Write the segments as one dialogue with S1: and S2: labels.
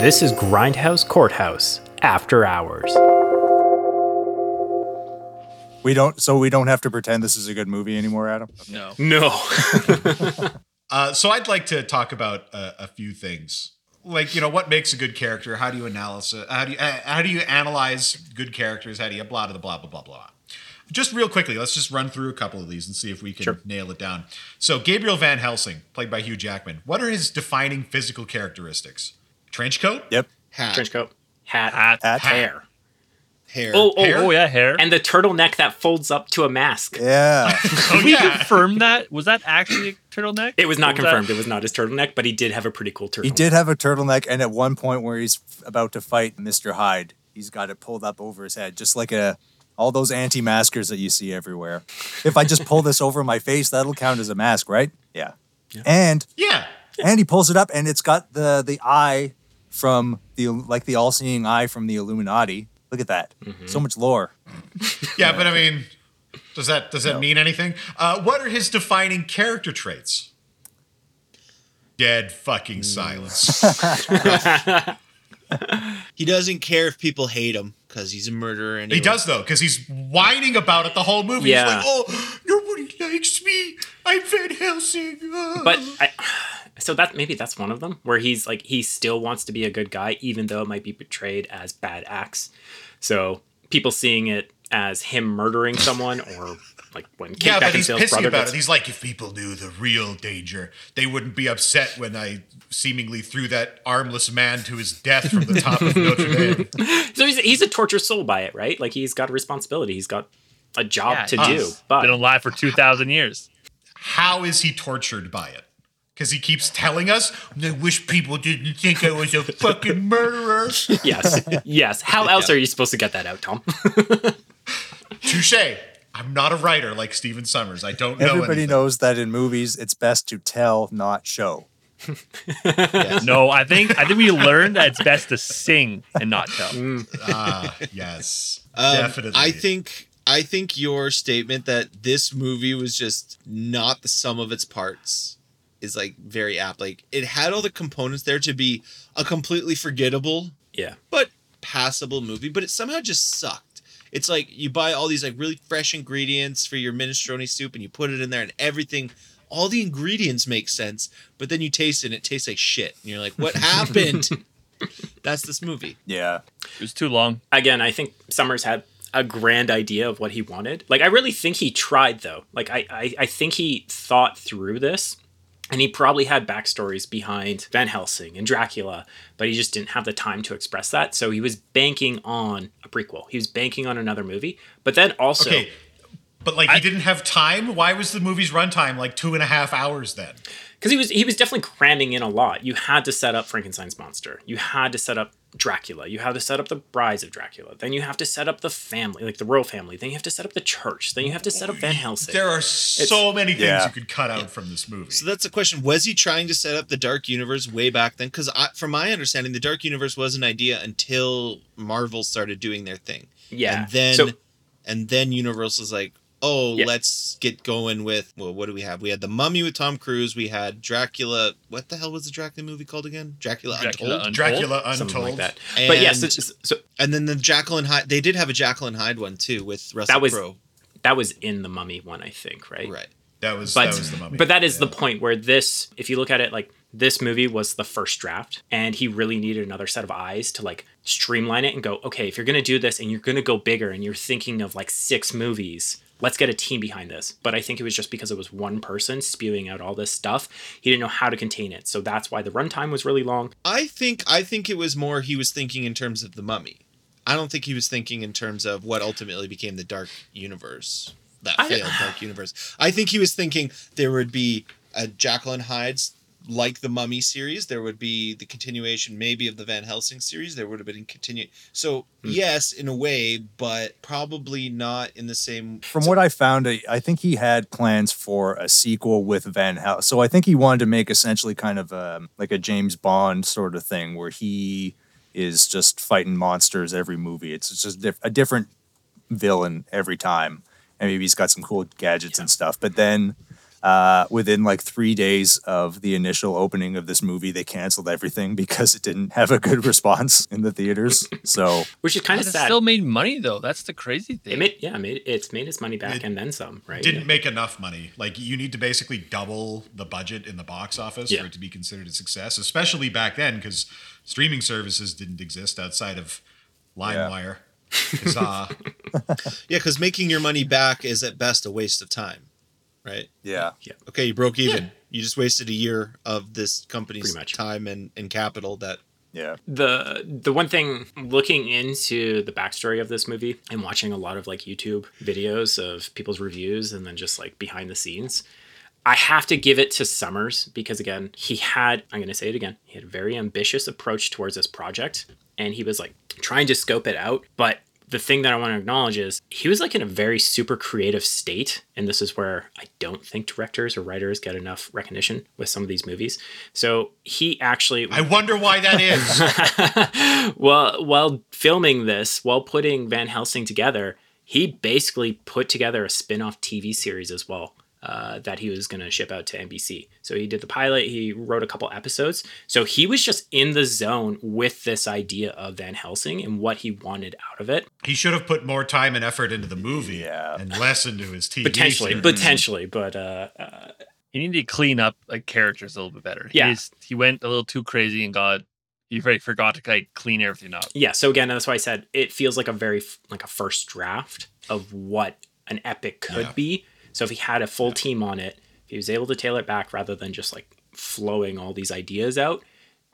S1: This is Grindhouse Courthouse After Hours.
S2: We don't, so we don't have to pretend this is a good movie anymore, Adam.
S3: No.
S1: No.
S4: Uh, so I'd like to talk about uh, a few things, like you know what makes a good character. How do you analyze? it? How do you uh, how do you analyze good characters? How do you blah blah blah blah blah blah. Just real quickly, let's just run through a couple of these and see if we can nail it down. So Gabriel Van Helsing, played by Hugh Jackman. What are his defining physical characteristics? Trench coat.
S2: Yep.
S3: Hat.
S1: Trench coat, hat,
S3: Hat.
S2: Hat.
S1: hair.
S3: Hair.
S1: Oh, oh,
S4: Hair?
S1: oh,
S3: oh, yeah, hair.
S1: And the turtleneck that folds up to a mask.
S2: Yeah.
S4: Oh, oh
S3: we
S4: yeah.
S3: confirmed that. Was that actually a turtleneck?
S1: It was not
S3: Or that-
S1: confirmed. It was not his turtleneck, but he did have a pretty cool turtleneck.
S2: he did have a turtleneck, and at one point where he's about to fight Mr. Hyde, he's got it pulled up over his head, just like a all those anti-maskers that you see everywhere. If I just pull this over my face, that'll count as a mask, right? Yeah. Yeah. And
S4: Yeah.
S2: and he pulls it up, and it's got the the eye from the like the all-seeing eye from the Illuminati. Look at that. So much lore.
S4: Yeah, but I mean, does that does that mean anything? Uh, what are his defining character traits? Dead fucking silence.
S5: He doesn't care if people hate him because he's a murderer. Anyway.
S4: he does though, because he's whining about it the whole movie.
S1: Yeah.
S4: He's like, "Oh, nobody likes me. I'm Van Helsing." uh."
S1: But I, so that maybe that's one of them where he's like he still wants to be a good guy, even though it might be portrayed as bad acts. So people seeing it as him murdering someone, or like when Kate
S4: yeah, but he's
S1: Beckinsale's
S4: pissing
S1: brother
S4: about
S1: gets
S4: it. He's like, if people knew the real danger, they wouldn't be upset when I seemingly threw that armless man to his death from the top of Notre Dame.
S1: so he's he's a tortured soul by it, right? Like he's got a responsibility. He's got a job
S3: Yeah,
S1: to
S4: us.
S1: do. But
S3: Been alive for 2,000 years.
S4: How is he tortured by it? Because he keeps telling us, I wish people didn't think I was a fucking murderer.
S1: yes, yes. How else are you supposed to get that out, Tom?
S4: Touche. I'm not a writer like Stephen Sommers. I don't know
S2: Everybody
S4: anything.
S2: knows that in movies, it's best to tell, not show.
S3: No, I think I think we learned that it's best to sing and not tell.
S4: Ah, yes.
S5: Um,
S4: Definitely.
S5: I think I think your statement that this movie was just not the sum of its parts is like very apt. Like it had all the components there to be a completely forgettable
S1: yeah.
S5: but passable movie, but it somehow just sucked. It's like you buy all these like really fresh ingredients for your minestrone soup and you put it in there and everything all the ingredients make sense, but then you taste it and it tastes like shit. And you're like, what happened? That's this movie.
S2: Yeah.
S3: It was too long.
S1: again, I think Sommers had a grand idea of what he wanted. Like, I really think he tried, though. Like, I, I, I think he thought through this, and he probably had backstories behind Van Helsing and Dracula, but he just didn't have the time to express that. So he was banking on a prequel. He was banking on another movie. But then also,
S4: Okay. But like he didn't have time. Why was the movie's runtime like two and a half hours then?
S1: Because he was he was definitely cramming in a lot. You had to set up Frankenstein's monster. You had to set up Dracula. You had to set up the brides of Dracula. Then you have to set up the family, like the royal family. Then you have to set up the church. Then you have to set up Van Helsing.
S4: There are so many things
S2: Yeah.
S4: you could cut out from this movie.
S5: So that's the question. Was he trying to set up the Dark Universe way back then? Because from my understanding, the Dark Universe was an idea until Marvel started doing their thing.
S1: yeah.
S5: And then,
S1: so
S5: and then Universal's like, oh,
S1: Yeah.
S5: let's get going with. Well, what do we have? We had the Mummy with Tom Cruise. We had Dracula. What the hell was the Dracula movie called again? Dracula,
S3: Dracula
S5: Untold.
S3: Un-
S4: Dracula Untold.
S1: something like that. but yes,
S5: And-
S1: it's- so
S5: and then the Jekyll and Hyde. They did have a Jekyll and Hyde one too with Russell
S1: That was-
S5: Crowe.
S1: that was in the Mummy one, I think, right?
S5: Right.
S4: That was
S1: But
S4: that was the mummy.
S1: but that is the point where this, if you look at it like this movie was the first draft, and he really needed another set of eyes to like streamline it and go, okay, if you're gonna do this and you're gonna go bigger and you're thinking of like six movies. Let's get a team behind this. But I think it was just because it was one person spewing out all this stuff. He didn't know how to contain it. So that's why the runtime was really long.
S5: I think I think it was more he was thinking in terms of the Mummy. I don't think he was thinking in terms of what ultimately became the Dark Universe. That
S1: I-
S5: failed Dark Universe. I think he was thinking there would be a Jekyll and Hyde's like the Mummy series. There would be the continuation maybe of the Van Helsing series. There would have been continue. So hmm. yes, in a way, but probably not in the same.
S2: From what I found, I I think he had plans for a sequel with Van Helsing. So I think he wanted to make essentially kind of a, like a James Bond sort of thing where he is just fighting monsters every movie. It's just diff- a different villain every time. And maybe he's got some cool gadgets and stuff. But then Uh, within like three days of the initial opening of this movie, they canceled everything because it didn't have a good response in the theaters. So
S1: which is kind of sad.
S3: still made money though. That's the crazy thing.
S1: it made yeah, made it's made its money back
S4: It
S1: and then some, right?
S4: Didn't make enough money. Like you need to basically double the budget in the box office
S1: Yeah.
S4: for it to be considered a success, especially back then because streaming services didn't exist outside of LimeWire. Huzzah.
S5: Yeah, because making your money back is at best a waste of time, right?
S2: yeah, Yeah.
S5: Okay, you broke even. You just wasted a year of this company's
S1: much.
S5: time and, and capital that
S2: yeah.
S1: the the one thing looking into the backstory of this movie and watching a lot of like YouTube videos of people's reviews and then just like behind the scenes, I have to give it to Sommers because again, he had I'm going to say it again. He had a very ambitious approach towards this project and he was like trying to scope it out, but the thing that I want to acknowledge is he was like in a very super creative state. And this is where I don't think directors or writers get enough recognition with some of these movies. So he actually
S4: I wonder why that is.
S1: well, while filming this, while putting Van Helsing together, he basically put together a spin-off TV series as well uh, that he was going to ship out to NBC. So he did the pilot, he wrote a couple episodes. So he was just in the zone with this idea of Van Helsing and what he wanted out of it.
S4: he should have put more time and effort into the movie
S2: Yeah.
S4: and less into his TV.
S1: Potentially,
S4: series.
S1: potentially, but uh, uh,
S3: He needed to clean up like characters a little bit better.
S1: Yeah.
S3: He, just- he went a little too crazy and got he very forgot to like clean everything up.
S1: yeah. So again, that's why I said it feels like a very like a first draft of what an epic could
S4: Yeah.
S1: be. So if he had a full team on it, if he was able to tailor it back rather than just like flowing all these ideas out,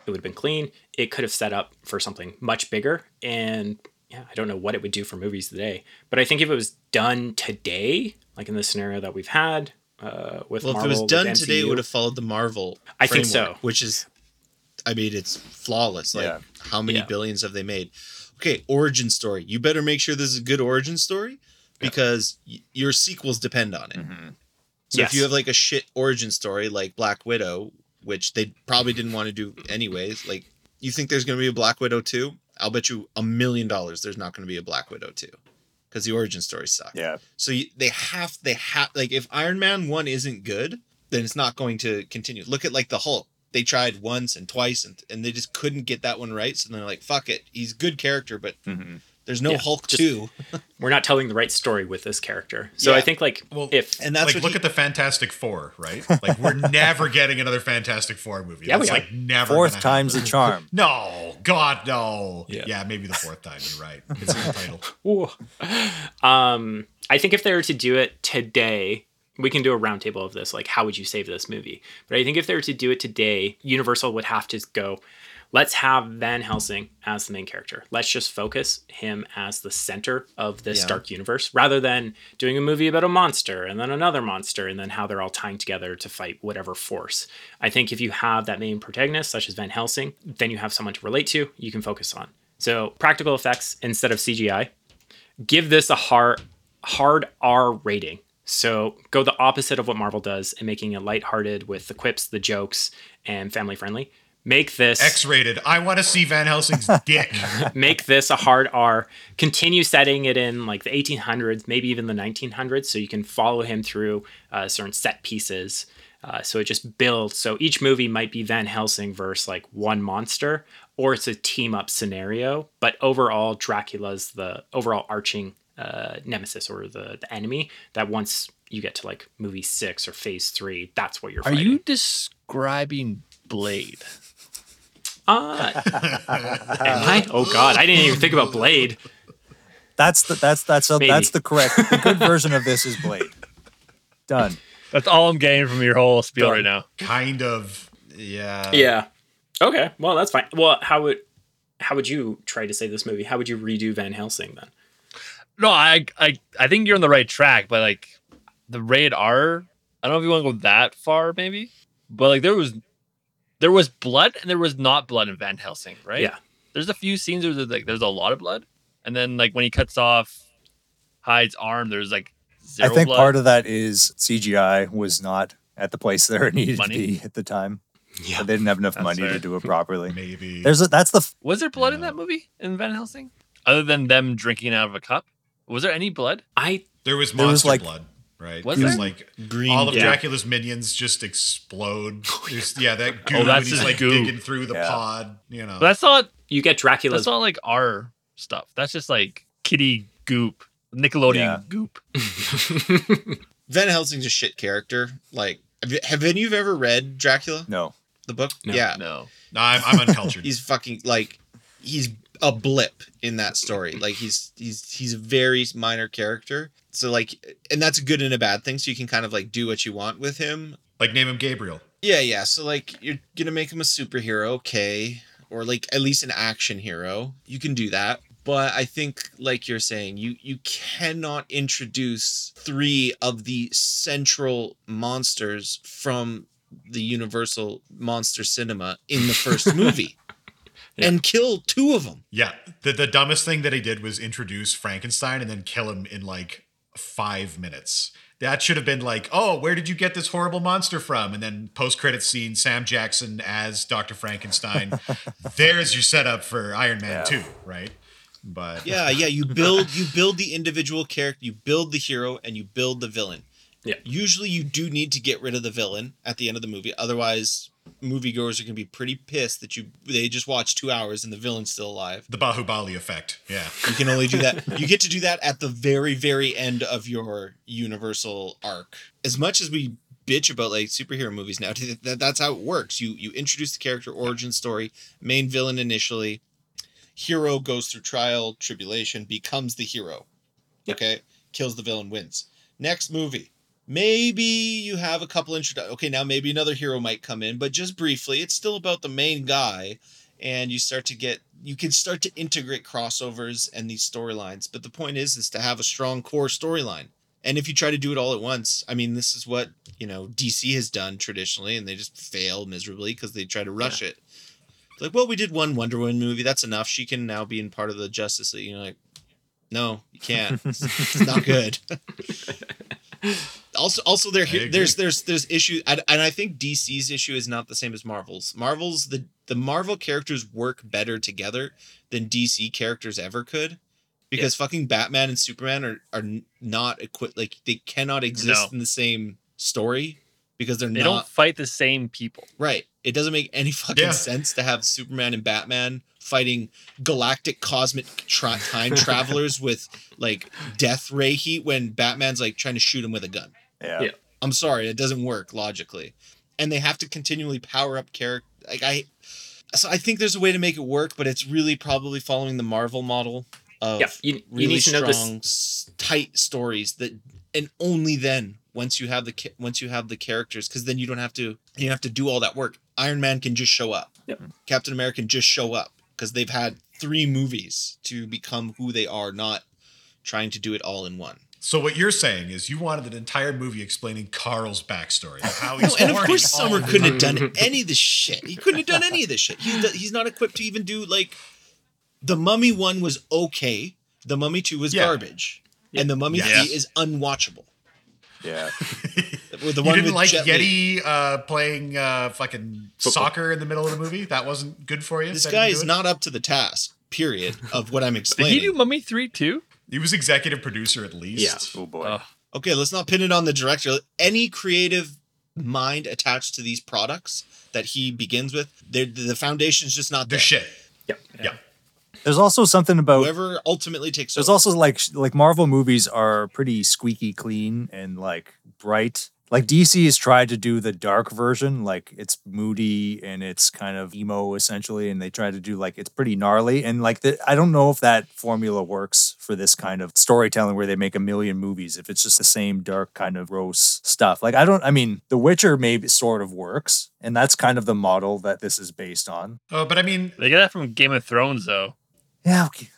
S1: it would have been clean. It could have set up for something much bigger. And yeah, I don't know what it would do for movies today, but I think if it was done today, like in the scenario that we've had uh, with
S5: well,
S1: Marvel,
S5: if it was
S1: with
S5: done today, it would have followed the Marvel.
S1: I think
S5: framework,
S1: so.
S5: Which is, I mean, it's flawless. Like,
S2: Yeah.
S5: how many
S1: Yeah.
S5: billions have they made? Okay, origin story. You better make sure this is a good origin story because y- your sequels depend on it. So
S1: Yes.
S5: if you have like a shit origin story like Black Widow, which they probably didn't want to do anyways, like you think there's going to be a Black Widow 2? I'll bet you a million dollars there's not going to be a Black Widow 2 because the origin story sucks.
S2: Yeah.
S5: So you, they have they have like if Iron Man 1 isn't good, then it's not going to continue. Look at like the Hulk. They tried once and twice and and they just couldn't get that one right. So then they're like, fuck it. He's a good character, but
S2: Mhm.
S5: There's no
S1: Yeah,
S5: Hulk
S1: just-
S5: 2.
S1: we're not telling the right story with this character. So
S5: Yeah.
S1: I think like
S4: Well,
S1: if
S5: And that's
S4: like look
S5: he-
S4: at the Fantastic Four, right? Like we're never getting another Fantastic Four movie.
S1: Yeah,
S4: That's
S1: we are.
S4: like never.
S2: Fourth
S4: gonna
S2: time's a charm.
S4: No, God, no.
S1: Yeah.
S4: Yeah. maybe the fourth time. You're right. It's in the title.
S1: Um, I think if they were to do it today, we can do a roundtable of this. Like, how would you save this movie? But I think if they were to do it today, Universal would have to go. Let's have Van Helsing as the main character. Let's just focus him as the center of this
S5: Yeah.
S1: dark universe, rather than doing a movie about a monster and then another monster and then how they're all tying together to fight whatever force. I think if you have that main protagonist, such as Van Helsing, then you have someone to relate to. You can focus on. So practical effects instead of CGI give this a hard hard R rating. So go the opposite of what Marvel does and making it lighthearted with the quips, the jokes, and family friendly. Make this
S4: X-rated. I want to see Van Helsing's dick.
S1: make this a hard R. Continue setting it in like the 1800s, maybe even the 1900s, so you can follow him through uh, certain set pieces. Uh, so it just builds. So each movie might be Van Helsing versus like one monster, or it's a team up scenario. But overall, Dracula's the overall arching uh, nemesis or the, the enemy that once you get to like movie six or phase three, that's what you're
S3: Are
S1: fighting.
S3: you describing Blade?
S1: Uh, am I? Oh God, I didn't even think about Blade.
S2: That's the that's that's a, that's the correct. The good version of this is Blade. Done.
S3: That's all I'm getting from your whole spiel
S1: Done.
S3: right now.
S4: kind of. Yeah.
S1: Yeah. Okay. Well, that's fine. Well, how would how would you try to say this movie? How would you redo Van Helsing then?
S3: No, I I I think you're on the right track, but like the rated R, I don't know if you want to go that far, maybe. But like there was there was blood and there was not blood in Van Helsing, right?
S1: Yeah.
S3: There's a few scenes where there's like there's a lot of blood, and then like when he cuts off Hyde's arm, there's like zero
S2: I think
S3: blood.
S2: part of that is CGI was not at the place that it needed
S3: Money?
S2: to be at the time.
S1: Yeah.
S2: They didn't have enough
S3: That's
S2: money
S3: fair.
S2: to do it properly.
S4: Maybe.
S2: There's a, that's the f-
S3: was there blood in that movie in Van Helsing, other than them drinking out of a cup? Was there any blood?
S1: I
S4: there was
S2: there was
S4: monster
S2: like-
S4: blood. Right?
S3: Was there?
S4: like
S5: Green
S4: all of
S1: yeah.
S4: Dracula's minions just explode. Oh, There's, yeah, that oh, goo.
S3: Oh, that's
S4: he's
S3: his
S4: like
S3: goo.
S4: digging through the
S2: Yeah.
S4: pod. You know,
S3: But that's not
S1: You get Dracula's
S3: that's not like our stuff. That's just like kitty goop, Nickelodeon
S2: Yeah.
S3: goop.
S5: Van Helsing's a shit character. Like, have, you- have any of you ever read Dracula,
S2: No.
S5: the book?
S1: No.
S5: Yeah,
S3: No.
S4: no, I'm, I'm uncultured.
S5: he's fucking like he's a blip in that story. Like he's he's he's a very minor character. So like, and that's a good and a bad thing. So you can kind of like do what you want with him.
S4: like name him Gabriel.
S5: Yeah, yeah. So like, you're gonna make him a superhero, okay, or like at least an action hero. You can do that. But I think, like you're saying, you you cannot introduce three of the central monsters from the Universal monster cinema in the first movie, and kill two of them.
S4: Yeah, the the dumbest thing that he did was introduce Frankenstein and then kill him in like five minutes. That should have been like, oh, where did you get this horrible monster from? And then post credit scene, Sam Jackson as Doctor Frankenstein. There's your setup for Iron Man
S2: Yeah.
S4: Two, right? But
S5: Yeah, yeah. You build you build the individual character, you build the hero, and you build the villain.
S1: Yeah.
S5: Usually, you do need to get rid of the villain at the end of the movie. Otherwise, moviegoers are gonna be pretty pissed that you they just watched two hours and the villain's still alive.
S4: the Bahubali effect. Yeah.
S5: You can only do that. You get to do that at the very, very end of your Universal arc. As much as we bitch about like superhero movies now, that, that's how it works. You you introduce the character origin story, main villain initially, hero goes through trial, tribulation, becomes the hero.
S1: Yep.
S5: Okay, kills the villain, wins. Next movie. Maybe you have a couple intro. Okay, now maybe another hero might come in, but just briefly. It's still about the main guy, and you start to get you can start to integrate crossovers and these storylines. But the point is, is to have a strong core storyline. And if you try to do it all at once, I mean, this is what you know DC has done traditionally, and they just fail miserably because they try to rush it. It's like, well, we did one Wonder Woman movie. That's enough. She can now be in part of the Justice League. You're like, no, you can't. It's not good. also, also there there's there's there's issue, and, and I think DC's issue is not the same as Marvel's. Marvel's the the Marvel characters work better together than DC characters ever could. Because fucking Batman and Superman are, are not equipped like they cannot exist
S3: No.
S5: in the same story because they're
S3: They
S5: not
S3: don't fight the same people.
S5: Right. It doesn't make any fucking
S4: Yeah.
S5: sense to have Superman and Batman fighting galactic cosmic tra- time travelers with like death ray heat when Batman's like trying to shoot him with a gun.
S2: Yeah.
S1: Yeah.
S5: I'm sorry, it doesn't work logically. And they have to continually power up character like I so I think there's a way to make it work, but it's really probably following the Marvel model of
S1: Yeah, you, you
S5: really
S1: need to know this.
S5: strong, tight stories that, and only then once you have the ca- once you have the characters, because then you don't have to you don't have to do all that work. Iron Man can just show up.
S1: Yep.
S5: Captain America can just show up because they've had three movies to become who they are, not trying to do it all in one.
S4: So what you're saying is you wanted an entire movie explaining Carl's backstory, of how
S5: No,
S4: he's
S5: and of course, Summer
S4: oh.
S5: couldn't have done any of this shit. He couldn't have done any of this shit. He's, he's not equipped to even do like. The Mummy one was okay. The Mummy two was
S4: Yeah.
S5: garbage, and the Mummy
S4: Yes.
S5: three is unwatchable.
S2: Yeah.
S5: With the
S4: You didn't
S5: with
S4: like
S5: Jet
S4: Yeti uh, playing uh, fucking soccer in the middle of the movie? That wasn't good for you?
S5: This guy is
S4: it?
S5: not up to the task. Period of what I'm explaining.
S3: Did he do Mummy 3 too?
S4: He was executive producer at least.
S1: Yeah.
S2: Oh boy.
S3: Oh.
S5: okay, let's not pin it on the director. Any creative mind attached to these products that he begins with, they're- the foundation's just not there.
S4: The
S5: there.
S4: shit.
S1: Yep.
S4: Yeah.
S2: There's also something about
S5: Whoever ultimately takes
S2: There's
S5: over.
S2: also like like Marvel movies are pretty squeaky clean and like bright. Like DC has tried to do the dark version, like it's moody and it's kind of emo essentially, and they try to do like it's pretty gnarly. And like the, I don't know if that formula works for this kind of storytelling where they make a million movies if it's just the same dark kind of gross stuff. Like I don't, I mean, The Witcher maybe sort of works, and that's kind of the model that this is based on.
S4: Oh, but I mean,
S3: They get that from Game of Thrones though,
S2: Yeah, okay.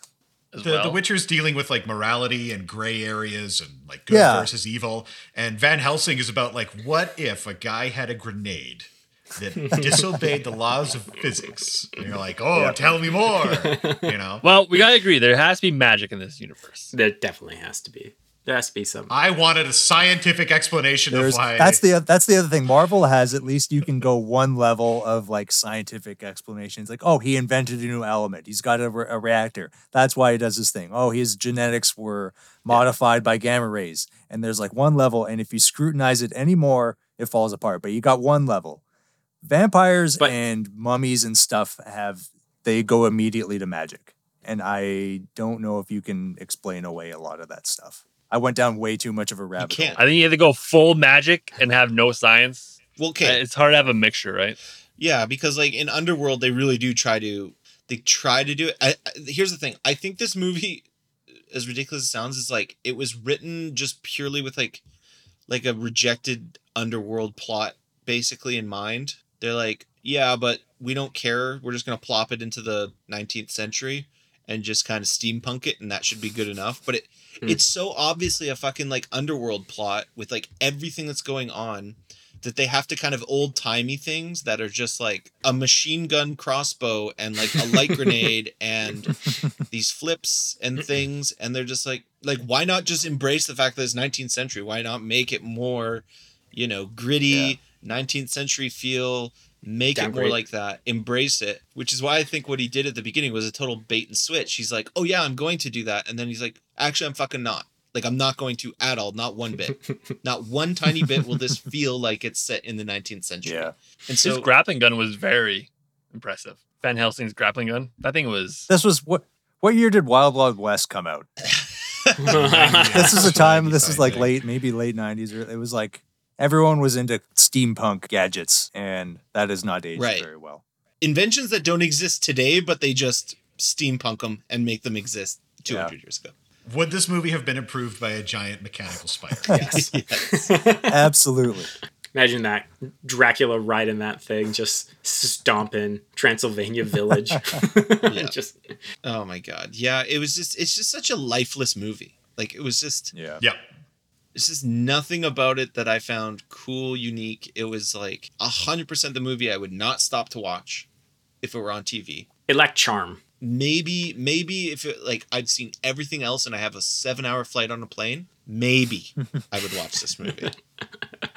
S4: the,
S3: well.
S4: the Witcher's dealing with like morality and gray areas and like good
S2: Yeah.
S4: versus evil. And Van Helsing is about like, what if a guy had a grenade that disobeyed the laws of physics? And you're like, oh,
S2: Yeah.
S4: tell me more. You know?
S3: well, we gotta agree there has to be magic in this universe.
S1: There definitely has to be. There has to be some.
S4: I wanted a scientific explanation
S2: There's,
S4: of why.
S2: that's the that's the other thing. Marvel has at least you can go one level of like scientific explanations. Like, oh, he invented a new element. He's got a, re- a reactor. That's why he does this thing. Oh, his genetics were modified by gamma rays. And there's like one level, and if you scrutinize it anymore, it falls apart. But you got one level. Vampires
S1: But-
S2: and mummies and stuff have they go immediately to magic. And I don't know if you can explain away a lot of that stuff. I went down way too much of a rabbit hole.
S3: I think you have to go full magic and have no science.
S5: Well, okay.
S3: It's hard to have a mixture, right?
S5: Yeah, because like in Underworld, they really do try to. They try to do it. I, I, here's the thing. I think this movie, as ridiculous as it sounds, is like it was written just purely with like, like a rejected Underworld plot basically in mind. They're like, yeah, but we don't care. We're just gonna plop it into the 19th century and just kind of steampunk it, and that should be good enough. But it,
S1: Hmm.
S5: it's so obviously a fucking like Underworld plot with like everything that's going on that they have to kind of old timey things that are just like a machine gun crossbow and like a light grenade and these flips and things and they're just like like why not just embrace the fact that it's 19th century why not make it more you know gritty 19th century feel make it more like that embrace it which is why i think what he did at the beginning was a total bait and switch he's like oh yeah i'm going to do that and then he's like actually i'm fucking not like i'm not going to at all not one bit not one tiny bit will this feel like it's set in the 19th century
S2: Yeah.
S5: and
S3: His
S5: so
S3: grappling gun was very impressive. Van Helsing's grappling gun. That thing was.
S2: This was what what year did Wild Wild West come out? This is a time. This is like late, maybe late nineties. Or it was like everyone was into steampunk gadgets, and that is not aged
S5: Right.
S2: very well.
S5: inventions that don't exist today but they just steampunk them and make them exist 200 years ago
S4: Would this movie have been improved by a giant mechanical spider?
S1: yes.
S2: Absolutely.
S1: Imagine that Dracula riding that thing, just stomping Transylvania village. yeah. just
S5: oh my god yeah it was just it's just such a lifeless movie like it was just
S2: Yeah.
S4: Yep.
S5: It's just nothing about it that i found cool unique it was like 100% the movie i would not stop to watch if it were on tv
S1: it lacked charm.
S5: maybe maybe if it like i'd seen everything else and i have a seven hour flight on a plane maybe i would watch this movie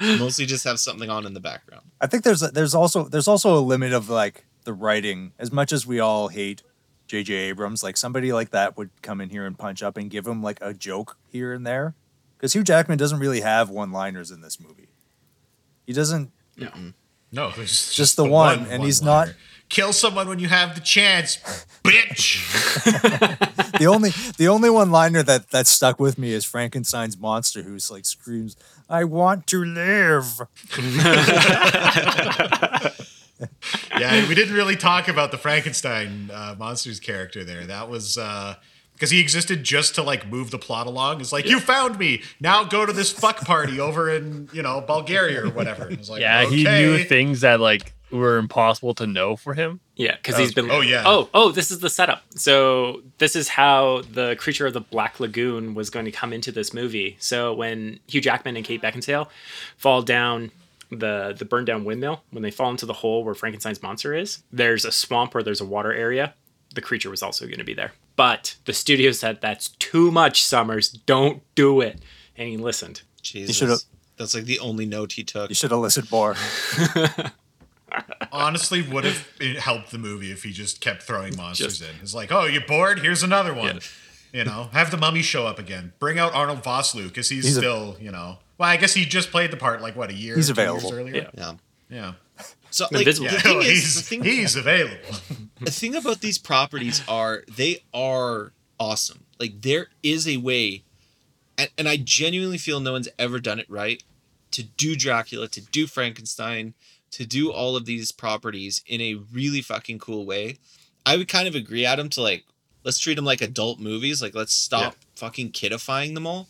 S5: mostly just have something on in the background
S2: I think there's a, there's also there's also a limit of like the writing. As much as we all hate J.J. Abrams, like somebody like that would come in here and punch up and give him like a joke here and there. Because Hugh Jackman doesn't really have one-liners in this movie. He doesn't.
S4: No, there's
S2: Just the one, and he's not-
S4: one-liner. Kill someone when you have the chance, bitch.
S2: The only the only one-liner that that stuck with me is Frankenstein's monster, who's like screams, "I want to live."
S4: yeah, we didn't really talk about the Frankenstein uh, monsters character there. That was because he existed just to like move the plot along. It's like you found me. Now go to this fuck party over in you know Bulgaria or whatever. It was like,
S3: yeah, he knew things that like were impossible to know for him.
S1: Yeah, because he's been.
S4: cool. Oh, yeah.
S1: Oh, oh, this is the setup. So this is how the creature of the Black Lagoon was going to come into this movie. So when Hugh Jackman and Kate Beckinsale fall down the the burned down windmill, when they fall into the hole where Frankenstein's monster is, there's a swamp where there's a water area. The creature was also going to be there, but the studio said that's too much. Sommers, don't do it, and he listened.
S5: jesus
S2: should've-
S5: that's like the only note he took
S2: You should have listened more.
S4: honestly would have helped the movie if he just kept throwing monsters
S1: Just-
S4: in. It's like, oh, you're bored? Here's another one. You know, have the mummy show up again. Bring out Arnold Vosloo because he's,
S2: He's a-
S4: still, you know. Well, I guess he just played the part like what a year.
S2: He's available.
S4: earlier.
S5: yeah
S4: Yeah.
S5: so like
S1: Invisible.
S5: the thing is
S4: he's
S5: the thing,
S4: he's available.
S5: the thing about these properties are they are awesome. Like there is a way, and, and I genuinely feel no one's ever done it right to do Dracula, to do Frankenstein, to do all of these properties in a really fucking cool way. I would kind of agree, Adam, to like let's treat them like adult movies. Like let's stop fucking kidifying them all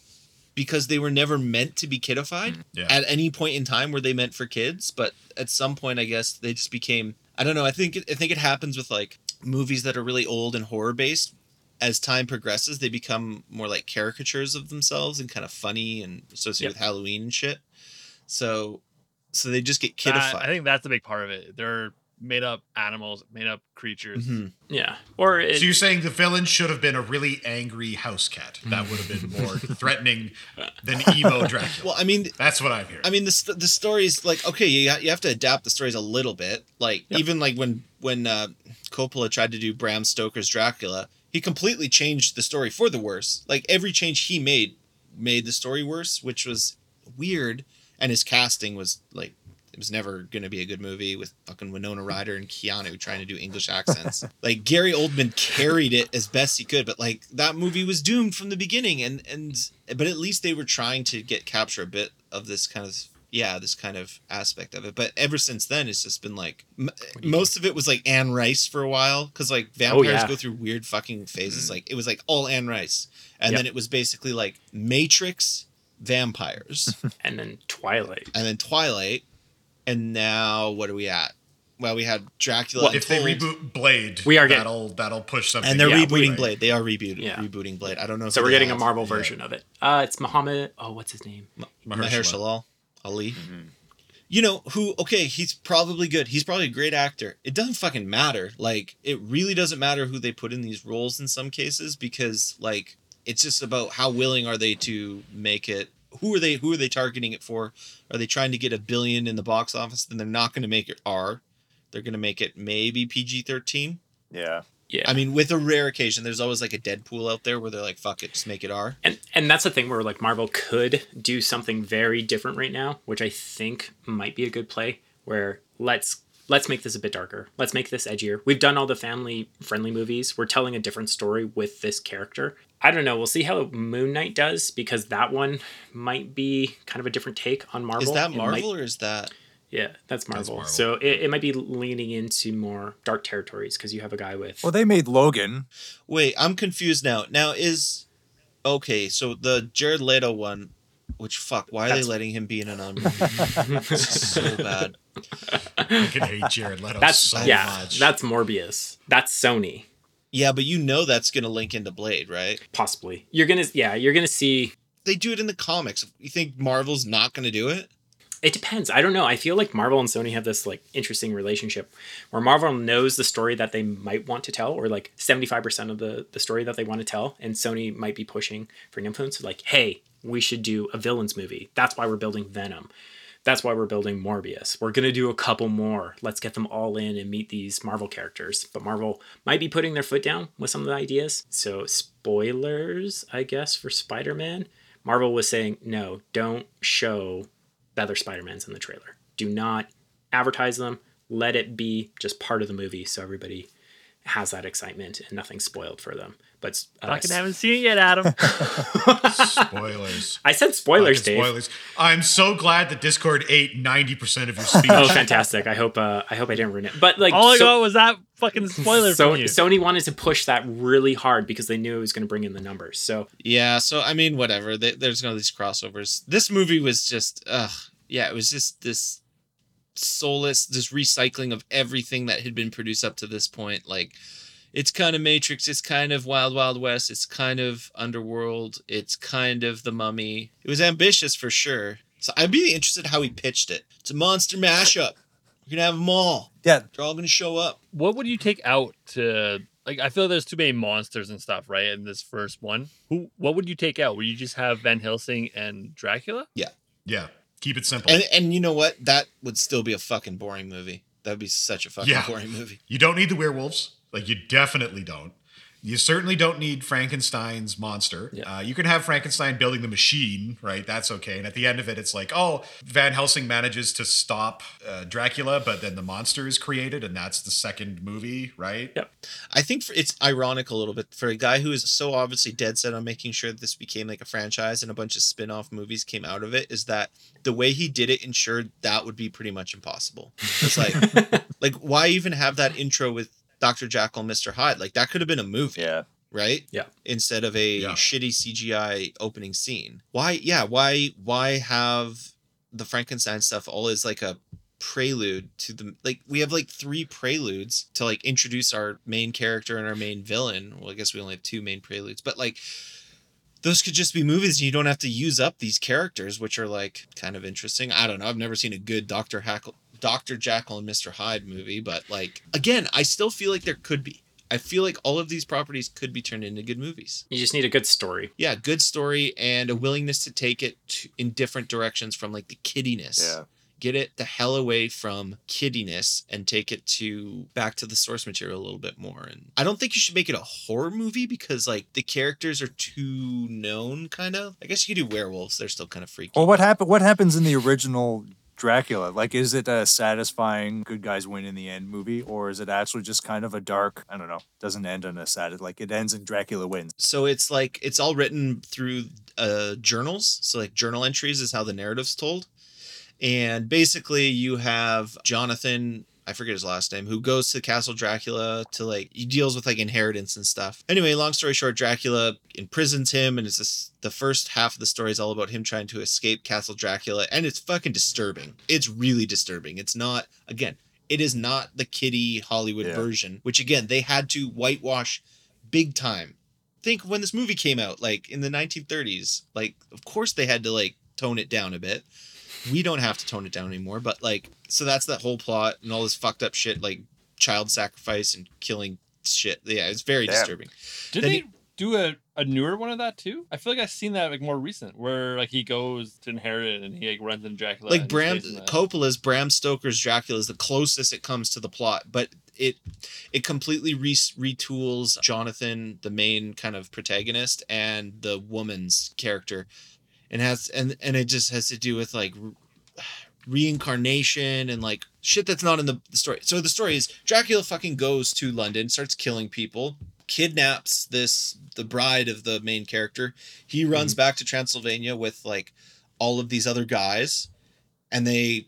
S5: because they were never meant to be kidified mm,
S4: Yeah.
S5: at any point in time were they meant for kids but at some point i guess they just became i don't know. I think it, i think it happens with like movies that are really old and horror based as time progresses they become more like caricatures of themselves and kind of funny and associated with halloween and shit. So so they just get
S3: That-
S5: kidified.
S3: I think that's a big part of it. They're made up animals, made up creatures.
S5: Mhm.
S1: Yeah. Or it,
S4: So you're saying the villain should have been a really angry house cat? That would have been more threatening than emo Dracula.
S5: Well, I mean,
S4: That's what I'm hearing.
S5: I mean, the st- the stories like okay, you ha- you have to adapt the stories a little bit. Like even like when when uh, Coppola tried to do Bram Stoker's Dracula, he completely changed the story for the worse. Like every change he made made the story worse, which was weird. And his casting was like it was never going to be a good movie with fucking Winona Ryder and Keanu trying to do English accents. like Gary Oldman carried it as best he could, but like that movie was doomed from the beginning and and but at least they were trying to get capture a bit of this kind of yeah, this kind of aspect of it. But ever since then it's just been like m- most of it was like Anne Rice for a while cuz like oh, vampires
S1: yeah.
S5: go through weird fucking phases. Mm-hmm. Like it was like all Anne Rice. And
S1: Yep.
S5: then it was basically like Matrix vampires
S1: and then Twilight.
S5: and then Twilight, and now what are we at? Well, we had Dracula.
S4: if they reboot Blade,
S1: We are getting-
S4: that'll that'll push something.
S5: and they're
S1: Yeah,
S5: rebooting
S4: right.
S5: Blade. They are rebooting
S1: Yeah.
S5: rebooting Blade. I don't know.
S1: So
S5: who
S1: we're
S5: they
S1: getting a
S5: have.
S1: Marvel
S4: yeah.
S1: version of it. Uh, it's Muhammad. Oh, what's his name?
S5: Mahershala Ali.
S1: Mm-hmm.
S5: You know who? Okay, he's probably good. He's probably a great actor. It doesn't fucking matter. Like it really doesn't matter who they put in these roles in some cases because like it's just about how willing are they to make it. Who are they? Who are they targeting it for? Are they trying to get a billion in the box office? Then they're not going to make it R. They're going to make it maybe PG thirteen.
S2: Yeah.
S1: Yeah.
S5: I mean, with a rare occasion, there's always like a Deadpool out there where they're like, "Fuck it, just make it R."
S1: And and that's the thing where like Marvel could do something very different right now, which I think might be a good play. Where let's let's make this a bit darker. Let's make this edgier. We've done all the family friendly movies. We're telling a different story with this character. I don't know. We'll see how Moon Knight does because that one might be kind of a different take on Marvel.
S5: Is that
S1: It might-
S5: Marvel or is that?
S1: yeah, that's Marvel.
S4: Marvel.
S1: So it, it might be leaning into more dark territories because you have a guy with.
S2: Well, they made Logan.
S5: Wait, I'm confused now. Now is okay. So the Jared Leto one, which fuck, why are
S1: That's-
S5: they letting him be in an movie? so bad.
S4: I can hate Jared Leto
S1: that's
S4: so
S1: yeah.
S4: much.
S1: That's Morbius. That's Sony.
S5: Yeah, but you know that's gonna link into Blade, right?
S1: Possibly. You're gonna yeah. You're gonna see
S5: They do it in the comics. You think Marvel's not gonna do it?
S1: It depends. I don't know. I feel like Marvel and Sony have this like interesting relationship where Marvel knows the story that they might want to tell, or like 75% of the, the story that they want to tell, and Sony might be pushing for an influence like, hey, we should do a villains movie. That's why we're building Venom. That's why we're building Morbius. We're gonna do a couple more. Let's get them all in and meet these Marvel characters. But Marvel might be putting their foot down with some of the ideas. So spoilers, I guess, for Spider-Man. Marvel was saying, no, don't show the other Spider-Mans in the trailer. Do not advertise them. Let it be just part of the movie so everybody has that excitement and nothing's spoiled for them. But uh,
S3: Fucking haven't seen it yet, Adam.
S4: spoilers.
S1: I said spoilers,
S4: Fucking
S1: Dave.
S4: Spoilers. I'm so glad that Discord ate 90% of your speech.
S1: Oh, fantastic! I hope uh, I hope I didn't ruin it. But like,
S3: All I
S1: so-
S3: got was that fucking spoiler
S1: so
S3: from you.
S1: Sony wanted to push that really hard because they knew it was going to bring in the numbers. So
S5: Yeah, so I mean, whatever. They, there's gonna these crossovers. This movie was just, ugh, yeah, it was just this soulless, this recycling of everything that had been produced up to this point. Like, it's kind of Matrix, it's kind of Wild Wild West, it's kind of Underworld, it's kind of The Mummy. It was ambitious for sure. So I'd be interested how he pitched it. It's a monster mashup. We're gonna have them all.
S2: Yeah.
S5: They're all gonna show up.
S3: what would you take out to like I feel there's too many monsters and stuff, right? In this first one. Who what would you take out? Would you just have Van Helsing and Dracula?
S4: yeah. Yeah. Keep it simple.
S5: And and you know what? That would still be a fucking boring movie. That'd be such a fucking
S4: Yeah.
S5: boring movie.
S4: You don't need the werewolves. Like you definitely don't. You certainly don't need Frankenstein's monster.
S1: Yeah.
S4: Uh, you can have Frankenstein building the machine, right? That's okay. And at the end of it, it's like, oh, Van Helsing manages to stop uh, Dracula, but then the monster is created, and that's the second movie, right?
S1: Yep.
S5: I think for, it's ironic a little bit for a guy who is so obviously dead set on making sure that this became like a franchise and a bunch of spin-off movies came out of it is that the way he did it ensured that would be pretty much impossible. It's like like why even have that intro with Dr. Jekyll Mr. Hyde? Like that could have been a movie.
S2: Yeah.
S5: right?
S1: Yeah.
S5: Instead of a
S4: Yeah.
S5: shitty CGI opening scene. Why? Yeah. Why? Why have the Frankenstein stuff all as like a prelude to the like we have like three preludes to like introduce our main character and our main villain. Well, I guess we only have two main preludes, but like those could just be movies and you don't have to use up these characters which are like kind of interesting. I don't know. I've never seen a good Dr. Hackle Dr. Jekyll and Mr. Hyde movie, but like again, I still feel like there could be. I feel like all of these properties could be turned into good movies.
S1: You just need a good story.
S5: Yeah, good story and a willingness to take it to, in different directions from like the kiddiness.
S2: Yeah.
S5: Get it the hell away from kiddiness and take it to back to the source material a little bit more. And I don't think you should make it a horror movie because like the characters are too known, kind of. I guess you could do werewolves; they're still kind of freaky.
S2: Well, what happened? What happens in the original Dracula? Like, is it a satisfying good guys win in the end movie, or is it actually just kind of a dark? I don't know. Doesn't end on a sad. Like it ends in Dracula wins.
S5: so it's like it's all written through uh journals so like journal entries is how the narrative's told and basically you have jonathan i forget his last name who goes to castle dracula to like he deals with like inheritance and stuff anyway long story short dracula imprisons him and it's this the first half of the story is all about him trying to escape castle dracula and it's fucking disturbing it's really disturbing it's not again it is not the kiddie hollywood
S2: Yeah.
S5: version which again they had to whitewash big time think when this movie came out, like in the 1930s, like of course they had to like tone it down a bit. We don't have to tone it down anymore, but like so that's that whole plot and all this fucked up shit like child sacrifice and killing shit. Yeah, it's very
S2: Damn.
S5: disturbing.
S3: Did
S5: Then
S3: they
S5: he-
S3: do a, a newer one of that too? I feel like I've seen that like more recent, where like he goes to inherit it and he like runs into Dracula.
S5: Like
S3: and
S5: Bram
S3: stays in that.
S5: Coppola's Bram Stoker's Dracula is the closest it comes to the plot, but it it completely re- retools Jonathan, the main kind of protagonist, and the woman's character, and has and and it just has to do with like re- reincarnation and like shit that's not in the, the story. So the story is Dracula fucking goes to London, starts killing people, kidnaps this the bride of the main character. He runs back to Transylvania with like all of these other guys, and they,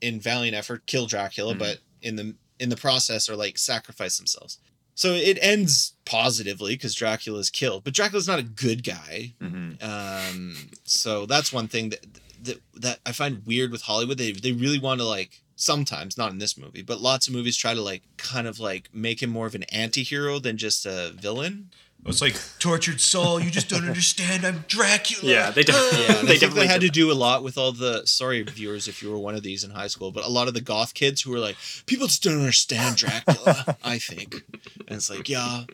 S5: in valiant effort, kill Dracula,
S1: Mhm.
S5: but in the in the process are like sacrifice themselves. So it ends positively because Dracula is killed, but Dracula's not a good guy.
S2: Mm-hmm.
S5: Um, so that's one thing that, that that I find weird with Hollywood. They they really want to like sometimes not in this movie, but lots of movies try to like kind of like make him more of an anti-hero than just a villain.
S4: It's like tortured soul. You just don't understand. I'm Dracula.
S1: Yeah, they don't.
S5: Yeah,
S1: they
S5: I think that
S1: definitely
S5: had
S1: did
S5: to do a lot with all the sorry viewers if you were one of these in high school, but a lot of the goth kids who were like, people just don't understand Dracula. I think, and it's like, yeah,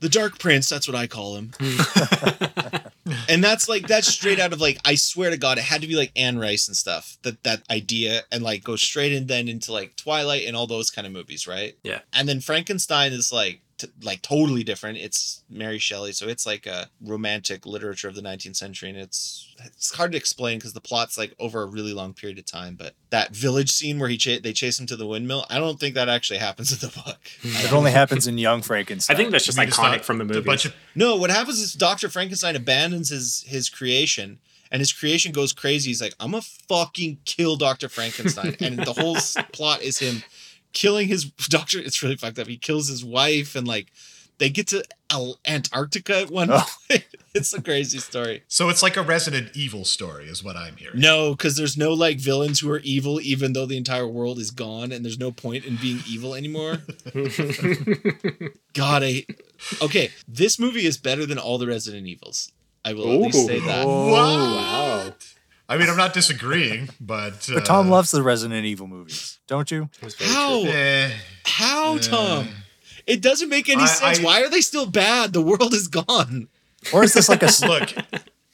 S5: the Dark Prince. That's what I call him. and that's like that's straight out of like I swear to God, it had to be like Anne Rice and stuff. That that idea and like go straight in then into like Twilight and all those kind of movies, right?
S1: Yeah.
S5: And then Frankenstein is like t- like totally different. It's Mary Shelley, so it's like a romantic literature of the 19th century, and it's it's hard to explain because the plot's like over a really long period of time. But that village scene where he cha- they chase him to the windmill, I don't think that actually happens in the book. Hmm.
S2: It only happens in Young Frankenstein.
S1: I think that's just
S4: I mean, it's
S1: iconic
S4: not
S1: from the movie.
S4: bunch of
S5: No, what happens is Doctor Frankenstein abandons his his creation, and his creation goes crazy. He's like, "I'm gonna fucking kill Doctor Frankenstein," and the whole plot is him killing his doctor. It's really fucked up. He kills his wife, and like they get to Antarctica at one
S2: Oh.
S5: point. It's a crazy story.
S4: so it's like a Resident Evil story, is what I'm hearing.
S5: No, because there's no like villains who are evil, even though the entire world is gone, and there's no point in being evil anymore. God, I okay. This movie is better than all the Resident Evils. I will at least say that.
S4: What?
S1: wow.
S4: I mean, I'm not disagreeing, but uh,
S2: But Tom loves the Resident Evil movies, don't you?
S1: That was very
S5: How?
S1: true.
S4: Eh,
S5: How,
S4: eh.
S5: Tom? It doesn't make any
S4: I-
S5: sense.
S4: I-
S5: Why are they still bad? The world is gone.
S2: Or is this like a
S4: Look,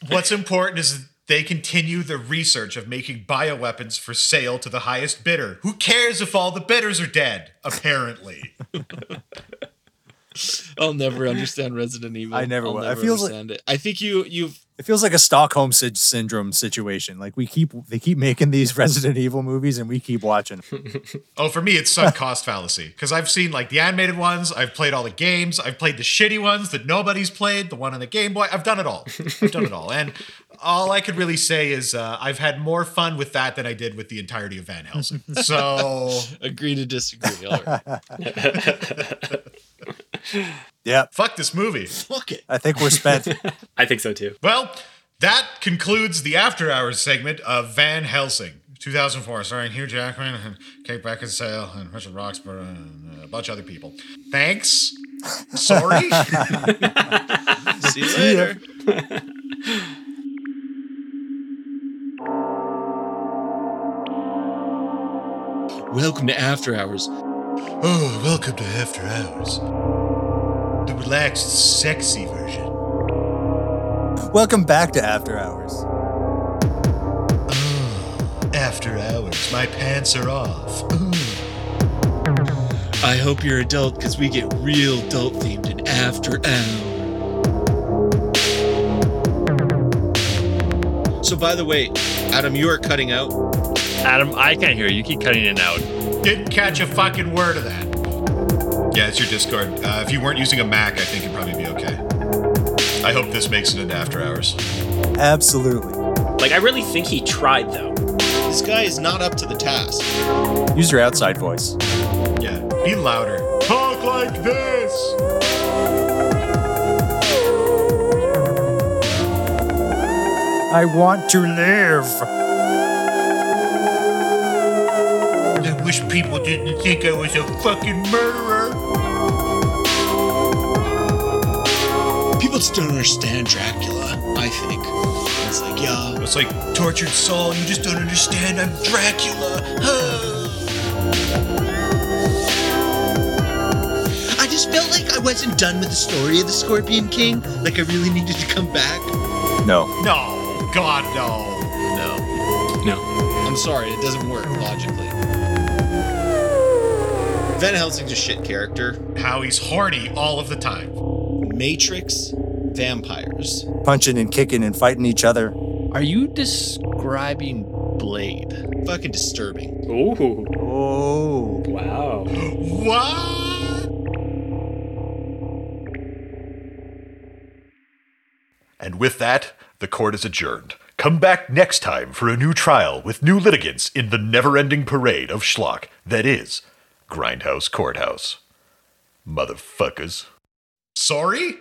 S4: what's important is they continue the research of making bioweapons for sale to the highest bidder. Who cares if all the bidders are dead? Apparently.
S5: I'll never understand Resident Evil.
S2: I never
S5: I'll
S2: will. I
S5: never
S2: feel like-
S5: understand it. I think you you've
S2: It feels like a Stockholm sy- syndrome situation. Like we keep they keep making these Resident Evil movies, and we keep watching.
S4: Oh, for me, it's sunk cost fallacy because I've seen like the animated ones. I've played all the games. I've played the shitty ones that nobody's played. The one on the Game Boy. I've done it all. I've done it all, and all I could really say is uh, I've had more fun with that than I did with the entirety of Van Helsing. So
S5: agree to disagree. All right.
S2: Yeah,
S4: fuck this movie.
S5: Fuck it.
S2: I think we're spent.
S1: I think so too.
S4: Well, that concludes the after hours segment of Van Helsing. 2004, starring Hugh Jackman and Kate Beckinsale and Richard Roxburgh and a bunch of other people. Thanks. Sorry.
S5: See you later. Welcome to After Hours.
S4: Oh, welcome to After Hours. The relaxed, sexy version.
S2: Welcome back to After Hours.
S4: Mm, after Hours. My pants are off. Mm.
S5: I hope you're adult because we get real adult themed in After Hours. So, by the way, Adam, you are cutting out.
S3: Adam, I can't hear you. You keep cutting in and out.
S4: Didn't catch a fucking word of that. Yeah, it's your Discord. Uh, if you weren't using a Mac, I think you'd probably be okay. I hope this makes it into After Hours.
S2: Absolutely.
S1: Like I really think he tried though.
S5: This guy is not up to the task.
S2: Use your outside voice.
S4: Yeah, be louder. Talk like this.
S2: I want to live.
S4: Wish people didn't think I was a fucking murderer.
S5: People just don't understand Dracula, I think. It's like, yeah,
S4: It's like tortured soul. You just don't understand. I'm Dracula.
S5: I just felt like I wasn't done with the story of the Scorpion King. Like I really needed to come back.
S2: No.
S4: no, God, no.
S5: No.
S1: No.
S5: I'm sorry, it doesn't work logically. Van Helsing's a shit character.
S4: How he's horny all of the time.
S5: Matrix, vampires.
S2: Punching and kicking and fighting each other.
S3: Are you describing Blade?
S5: Fucking disturbing.
S1: Ooh.
S2: Oh.
S1: Wow.
S4: What?
S6: And with that, the court is adjourned. Come back next time for a new trial with new litigants in the never ending parade of schlock that is Grindhouse Courthouse. Motherfuckers.
S4: Sorry?